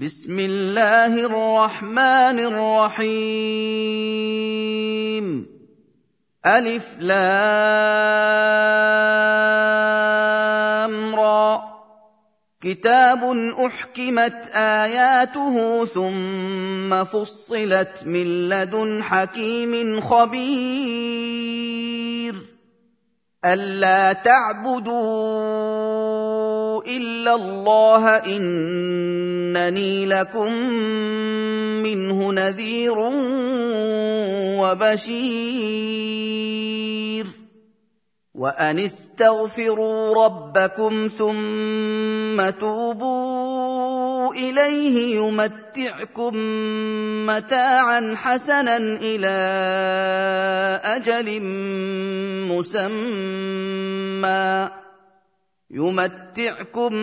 بسم الله الرحمن الرحيم. ألف لام را. كتاب أحكمت آياته ثم فصلت من لدن حكيم خبير. ألا تعبدوا إلا الله إنني لكم منه نذير وبشير. وأن استغفروا ربكم ثم توبوا إليه يمتعكم متاعا حسنا إلى أجل مسمى. يمتعكم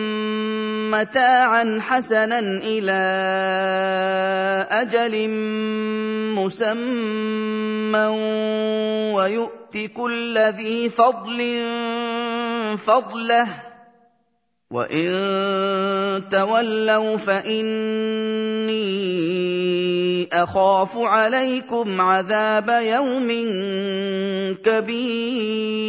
متاعا حسنا إلى أجل مسمى ويؤت كل ذي فضل فضله وإن تولوا فإني أخاف عليكم عذاب يوم كبير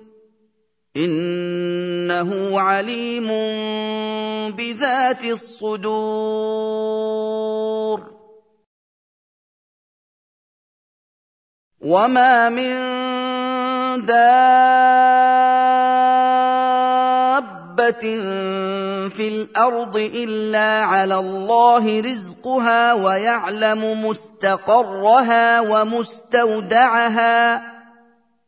إنه عليم بذات الصدور. وما من دابة في الأرض إلا على الله رزقها ويعلم مستقرها ومستودعها.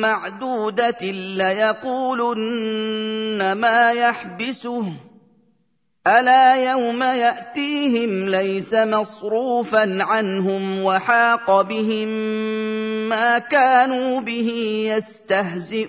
معدودة ليقولن ما يحبسه. ألا يوم يأتيهم ليس مصروفا عنهم وحاق بهم ما كانوا به يستهزئون.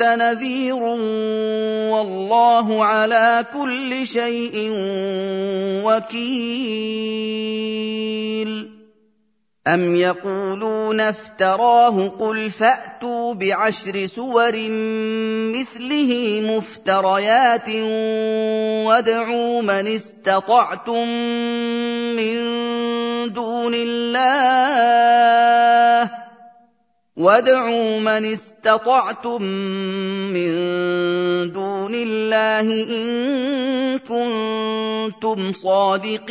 أنت نذير والله على كل شيء وكيل. أم يقولون افتراه قل فأتوا بعشر سور مثله مفتريات وادعوا من استطعتم من دون الله وادعوا من استطعتم من دون الله إن كنتم صادقين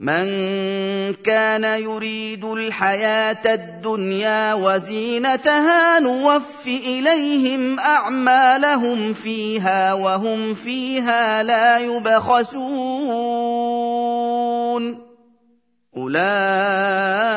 من كان يريد الحياة الدنيا وزينتها نوف اليهم اعمالهم فيها وهم فيها لا يبخسون اولئك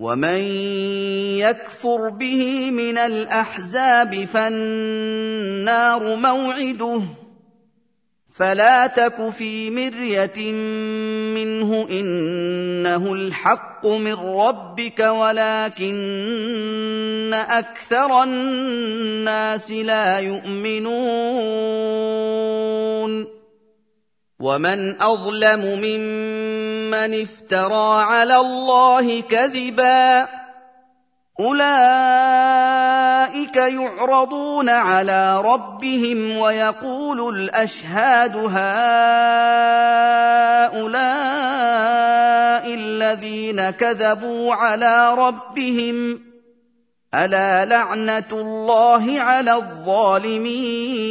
ومن يكفر به من الاحزاب فالنار موعده فلا تك في مريه منه انه الحق من ربك ولكن أكثر الناس لا يؤمنون ومن اظلم ممن افترى على الله كذبا اولئك يعرضون على ربهم ويقول الاشهاد هؤلاء الذين كذبوا على ربهم الا لعنه الله على الظالمين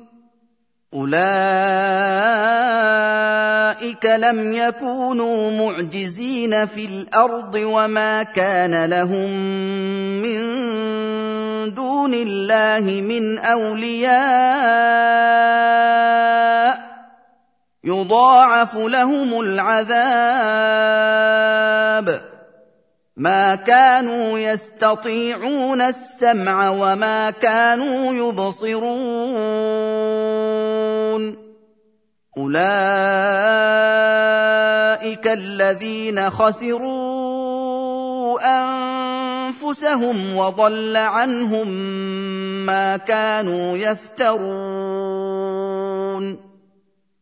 أولئك لم يكونوا معجزين في الأرض وما كان لهم من دون الله من أولياء. يضاعف لهم العذاب. ما كانوا يستطيعون السمع وما كانوا يبصرون. أولئك الذين خسروا أنفسهم وضل عنهم ما كانوا يفترون.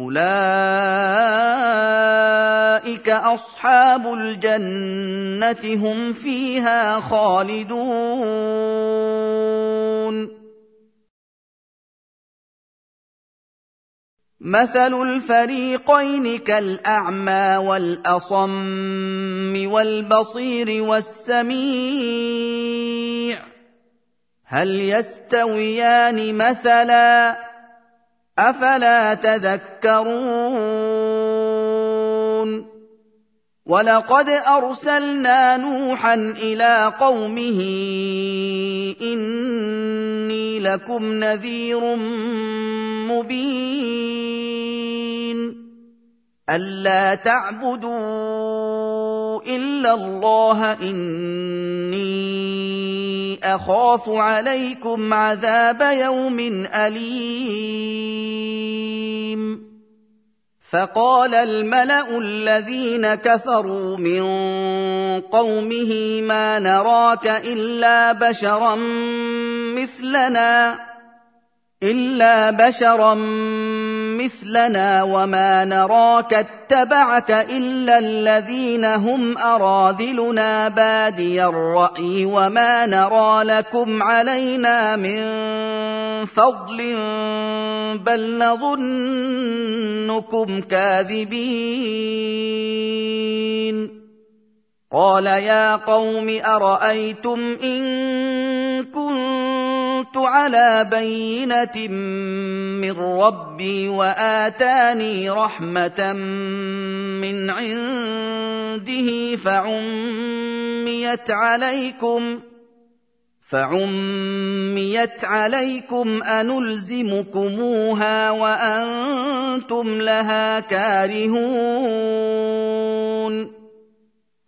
اولئك اصحاب الجنه هم فيها خالدون. مثل الفريقين كالاعمى والاصم والبصير والسميع. هل يستويان مثلا أفلا تذكرون ولقد أرسلنا نوحا إلى قومه إني لكم نذير مبين الا تعبدوا الا الله اني اخاف عليكم عذاب يوم اليم فقال الملا الذين كفروا من قومه ما نراك الا بشرا مثلنا إلا بشرا مثلنا وما نراك اتبعك إلا الذين هم أراذلنا بادي الرأي وما نرى لكم علينا من فضل بل نظنكم كاذبين. قال يا قوم أرأيتم إن كنت على بينة من ربي وآتاني رحمة من عنده فعميت عليكم فعميت عليكم أنلزمكموها وأنتم لها كارهون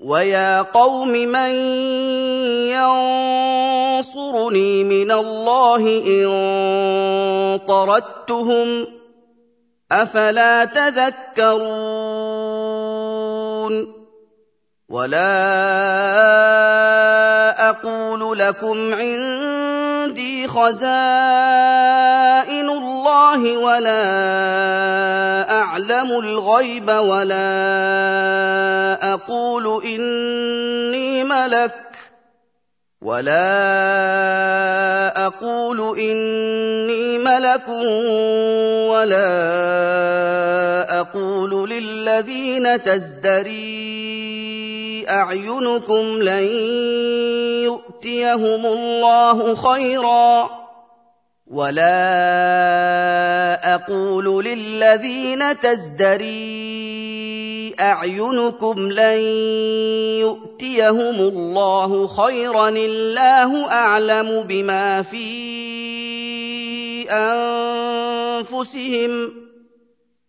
ويا قوم من ينصرني من الله ان طردتهم افلا تذكرون ولا أقول لكم عندي خزائن الله ولا أعلم الغيب ولا أقول إني ملك ولا أقول إني ملك ولا أقول للذين تزدري اعينكم لن يؤتيهم الله خيرا ولا أقول للذين تزدري اعينكم لن يؤتيهم الله خيرا الله اعلم بما في انفسهم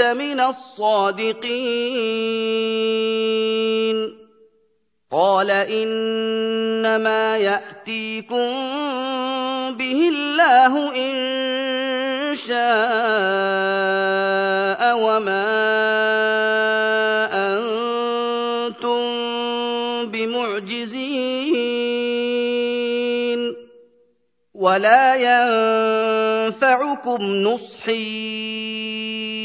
من الصادقين. قال إنما يأتيكم به الله إن شاء وما أنتم بمعجزين. ولا ينفعكم نصحي.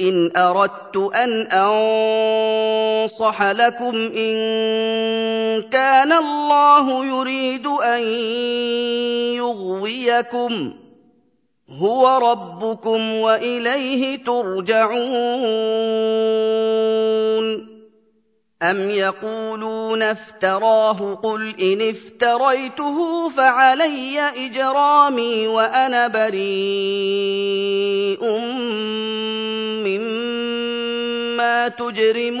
ان اردت ان انصح لكم ان كان الله يريد ان يغويكم هو ربكم واليه ترجعون أم يقولون افتراه قل إن افتريته فعلي إجرامي وأنا بريء مما تجرمون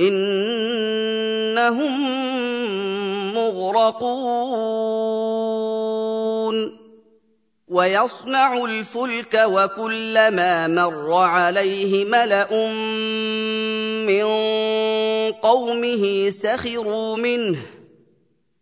إِنَّهُم مُّغْرَقُونَ. وَيَصْنَعُ الْفُلْكَ وَكُلَّمَا مَرَّ عَلَيْهِ مَلَأٌ مِّن قَوْمِهِ سَخِرُوا مِنْهُ.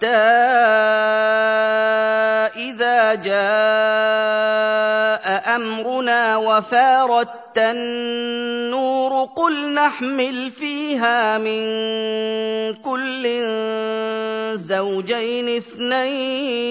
حتى إذا جاء أمرنا وفارت النور قل نحمل فيها من كل زوجين اثنين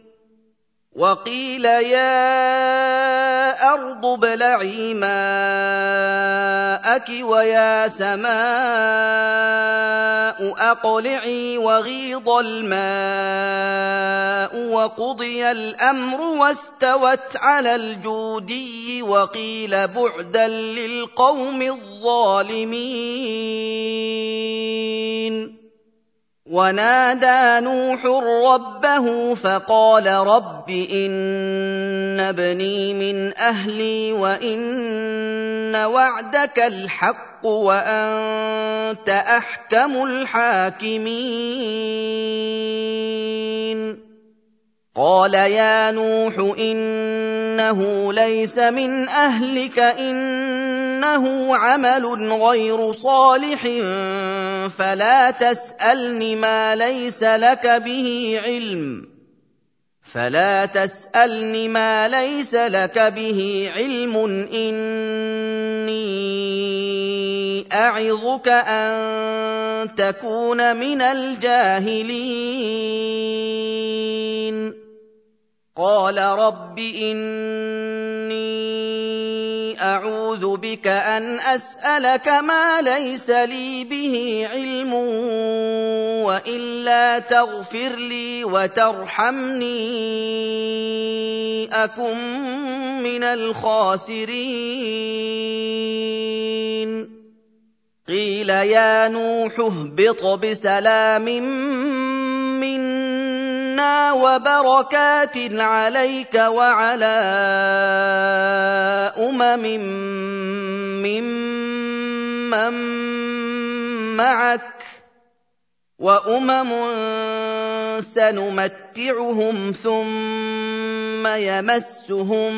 وقيل يا أرض ابلعي ماءك ويا سماء أقلعي وغيض الماء وقضي الأمر واستوت على الجودي وقيل بعدا للقوم الظالمين. ونادى نوح ربه فقال رب إن ابني من أهلي وإن وعدك الحق وأنت أحكم الحاكمين. قال يا نوح انه ليس من اهلك انه عمل غير صالح فلا تسالني ما ليس لك به علم فلا تسألني ما ليس لك به علم. إني أعظك أن تكون من الجاهلين. قال رب إني أعوذ بك أن أسألك ما ليس لي به علم وإلا تغفر لي وترحمني أكن من الخاسرين. قيل يا نوح اهبط بسلام وبركات عليك وعلى أمم ممن معك وأمم سنمتعهم ثم يمسهم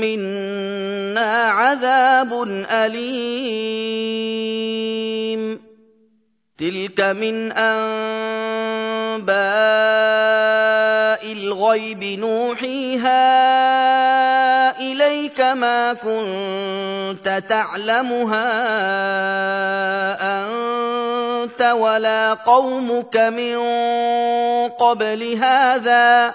منا عذاب أليم. تِلْكَ مِنْ أَنبَاءِ الْغَيْبِ نُوحِيهَا إِلَيْكَ ۖ مَا كُنتَ تَعْلَمُهَا أَنتَ وَلَا قَوْمُكَ مِن قَبْلِ هَٰذَا ۖ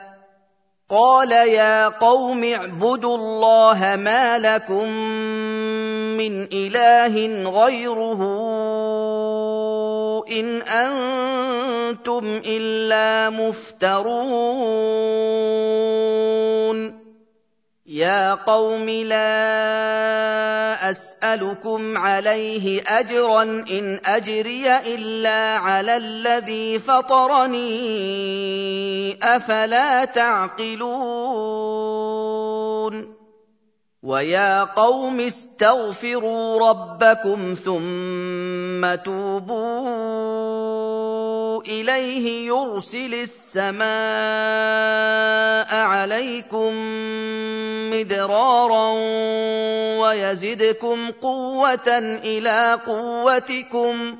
قال يا قوم اعبدوا الله ما لكم من إله غيره إن أنتم إلا مفترون. يا قوم لا أسألكم عليه أجرا إن أجري إلا على الذي فطرني. أفلا تعقلون؟ ويا قوم استغفروا ربكم ثم توبوا. إليه يرسل السماء عليكم مدرارا ويزدكم قوة إلى قوتكم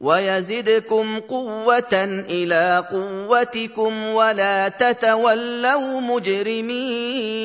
ويزدكم قوة إلى قوتكم ولا تتولوا مجرمين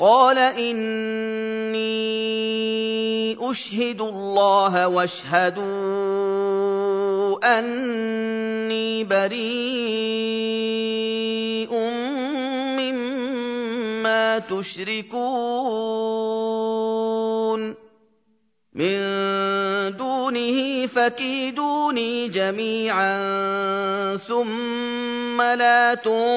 قَالَ إِنِّي أُشْهِدُ اللَّهَ وَاشْهَدُوا أَنِّي بَرِيءٌ مِّمَّا تُشْرِكُونَ. مِن دُونِهِ فَكِيدُونِي جَمِيعًا ثُمَّ لَا تُنظِرُونِ.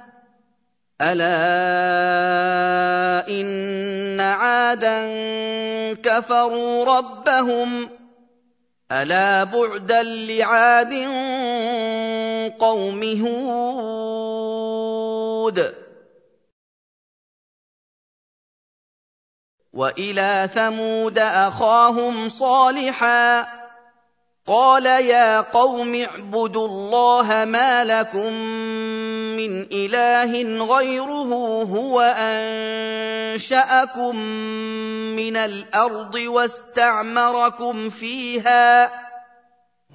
ألا إن عادا كفروا ربهم ألا بعدا لعاد قوم هود وإلى ثمود أخاهم صالحا قال يا قوم اعبدوا الله ما لكم من إله غيره هو أنشأكم من الأرض واستعمركم فيها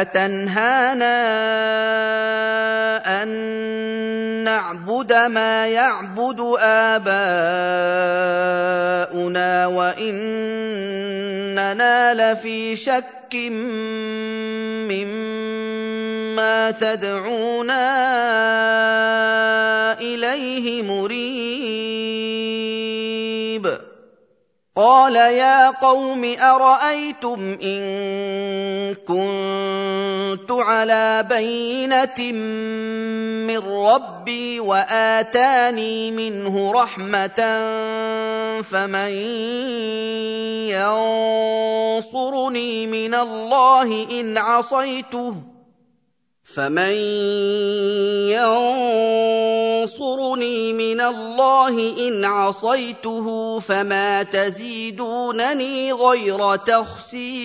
أتنهانا أن نعبد ما يعبد آباؤنا وإننا لفي شك مما تدعونا إليه مريب. قال يا قوم أرأيتم إن كنت على بينة من ربي وآتاني منه رحمة فمن ينصرني من الله إن عصيته فمن ينصرني من الله ان عصيته فما تزيدونني غير تخسير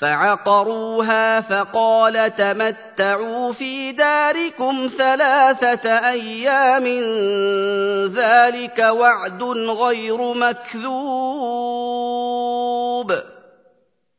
فعقروها فقال تمتعوا في داركم ثلاثة أيام ذلك وعد غير مكذوب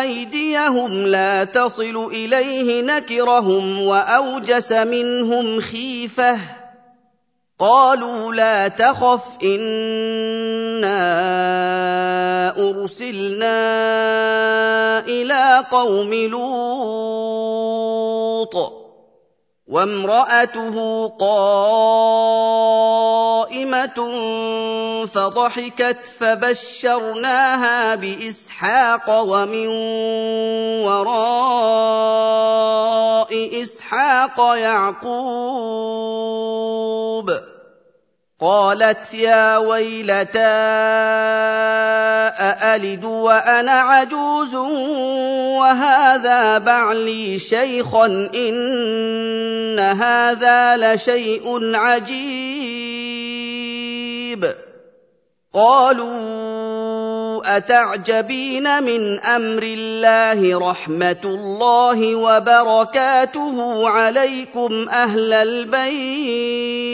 ايديهم لا تصل إليه نكرهم وأوجس منهم خيفة. قالوا لا تخف إنا أرسلنا إلى قوم لوط. وامرأته قائمة فضحكت فبشرناها بإسحاق ومن وراء إسحاق يعقوب قالت يا ويلتى أألد وأنا عجوز وهذا بعلي شيخا إن هذا لشيء عجيب. قالوا أتعجبين من أمر الله رحمة الله وبركاته عليكم أهل البيت؟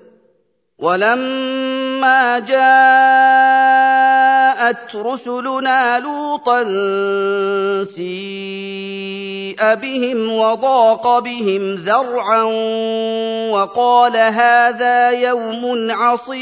ولما جاءت رسلنا لوطا سيء بهم وضاق بهم ذرعا وقال هذا يوم عصيب.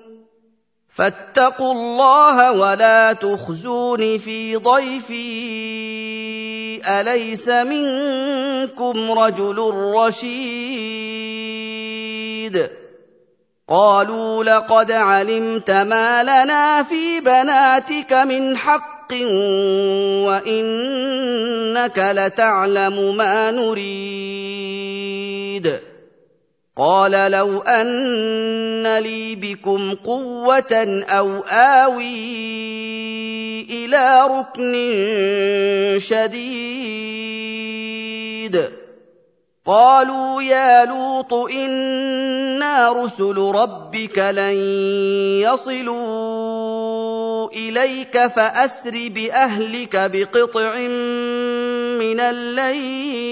فاتقوا الله ولا تخزون في ضيفي أليس منكم رجل رشيد؟ قالوا لقد علمت ما لنا في بناتك من حق وإنك لتعلم ما نريد. قال لو أن لي بكم قوة أو آوي إلى ركن شديد. قالوا يا لوط إنا رسل ربك لن يصلوا إليك فأسر بأهلك بقطع من الليل.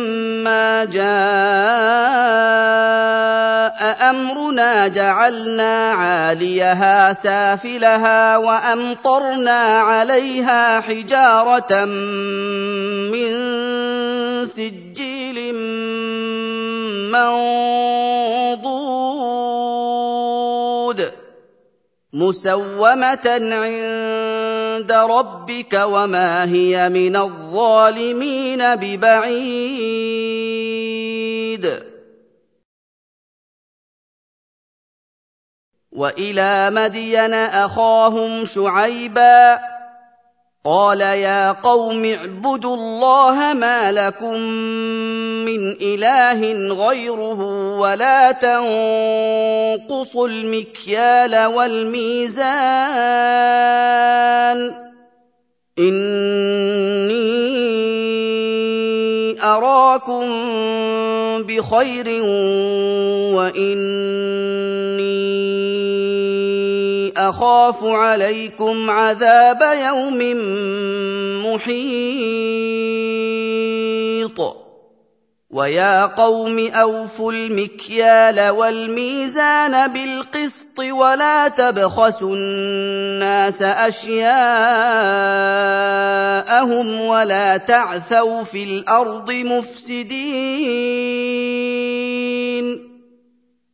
فلما جاء امرنا جعلنا عاليها سافلها وامطرنا عليها حجاره من سجيل منضود مسومة عند ربك وما هي من الظالمين ببعيد. وإلى مدين أخاهم شعيبا قال يا قوم اعبدوا الله ما لكم من إله غيره ولا تنقصوا المكيال والميزان. إني أراكم بخير واني أخاف عليكم عذاب يوم محيط. ويا قوم أوفوا المكيال والميزان بالقسط ولا تبخسوا الناس أشياءهم ولا تعثوا في الأرض مفسدين.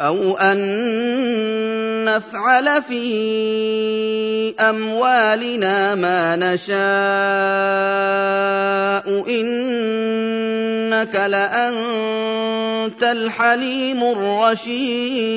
أو ان نفعل في اموالنا ما نشاء انك لانت الحليم الرشيد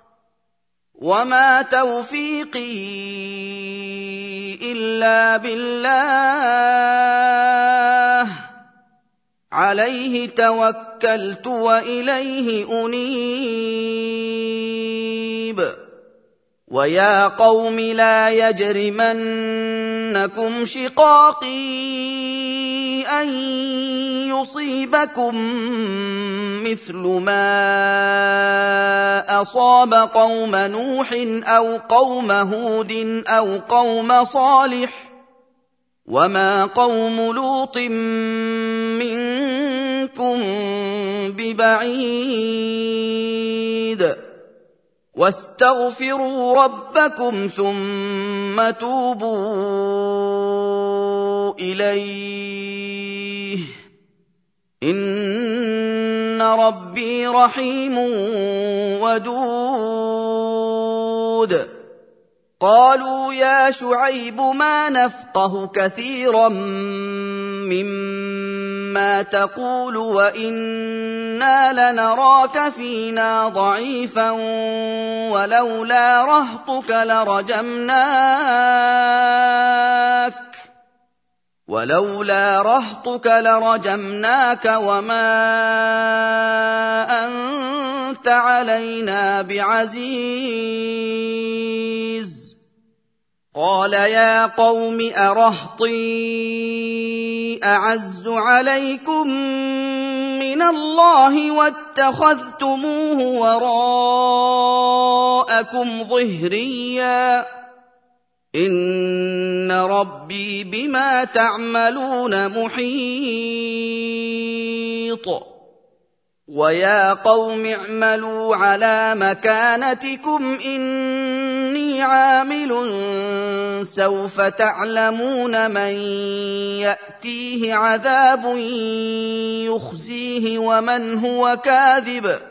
وما توفيقي الا بالله عليه توكلت واليه انيب ويا قوم لا يجرمنكم شقاقي أن يصيبكم مثل ما أصاب قوم نوح أو قوم هود أو قوم صالح وما قوم لوط منكم ببعيد واستغفروا ربكم ثم توبوا إليه. إن ربي رحيم ودود. قالوا يا شعيب ما نفقه كثيرا مما تقول وأنا لنراك فينا ضعيفا ولولا رهطك لرجمناك ولولا رهطك لرجمناك وما انت علينا بعزيز قال يا قوم أرهطي أعز عليكم من الله واتخذتموه وراءكم ظهريا. إن ربي بما تعملون محيط. ويا قوم اعملوا على مكانتكم اني عامل سوف تعلمون من ياتيه عذاب يخزيه ومن هو كاذب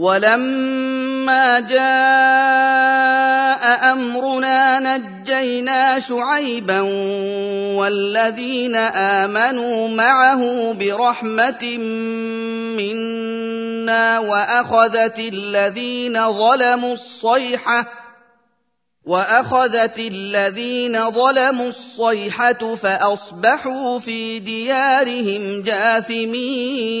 ولما جاء أمرنا نجينا شعيبا والذين آمنوا معه برحمة منا وأخذت الذين ظلموا الصيحة وأخذت الذين ظلموا الصيحة فأصبحوا في ديارهم جاثمين.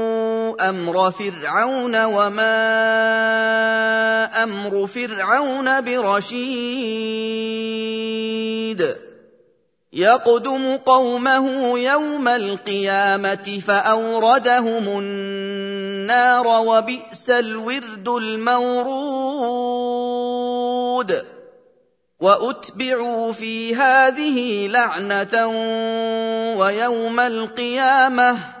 أمر فرعون وما أمر فرعون برشيد. يقدم قومه يوم القيامة فأوردهم النار وبئس الورد المورود. وأتبعوا في هذه لعنة ويوم القيامة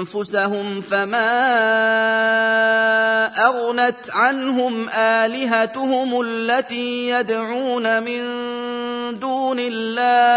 أنفسهم فما أغنت عنهم آلهتهم التي يدعون من دون الله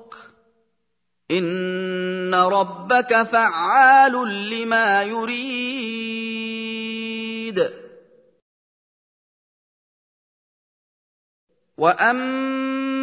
ان ربك فعال لما يريد. واما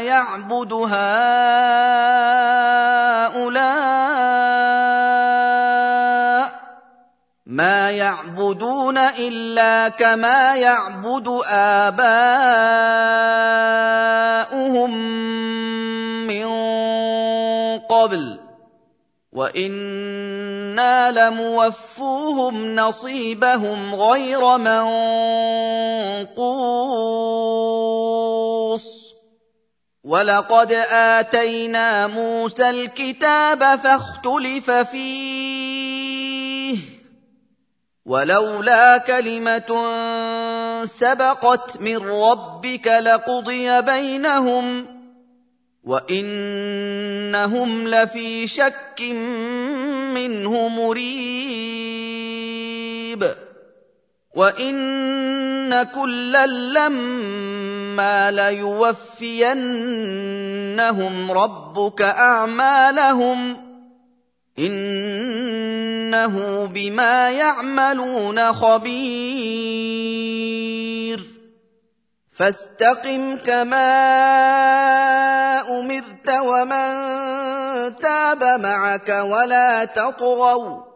يعبد هؤلاء ما يعبدون إلا كما يعبد آباؤهم من قبل. وإنا لموفوهم نصيبهم غير منقوص. ولقد اتينا موسى الكتاب فاختلف فيه ولولا كلمه سبقت من ربك لقضي بينهم وانهم لفي شك منه مريب وان كلا لما ثم ليوفينهم ربك اعمالهم انه بما يعملون خبير فاستقم كما امرت ومن تاب معك ولا تطغوا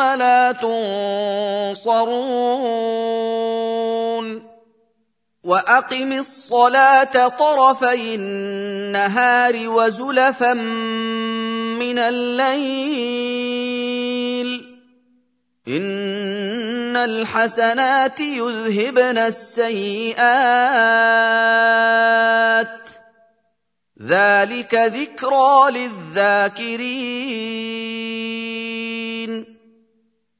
لا تنصرون وأقم الصلاة طرفي النهار وزلفا من الليل. إن الحسنات يذهبن السيئات. ذلك ذكرى للذاكرين.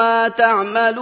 ما تعملون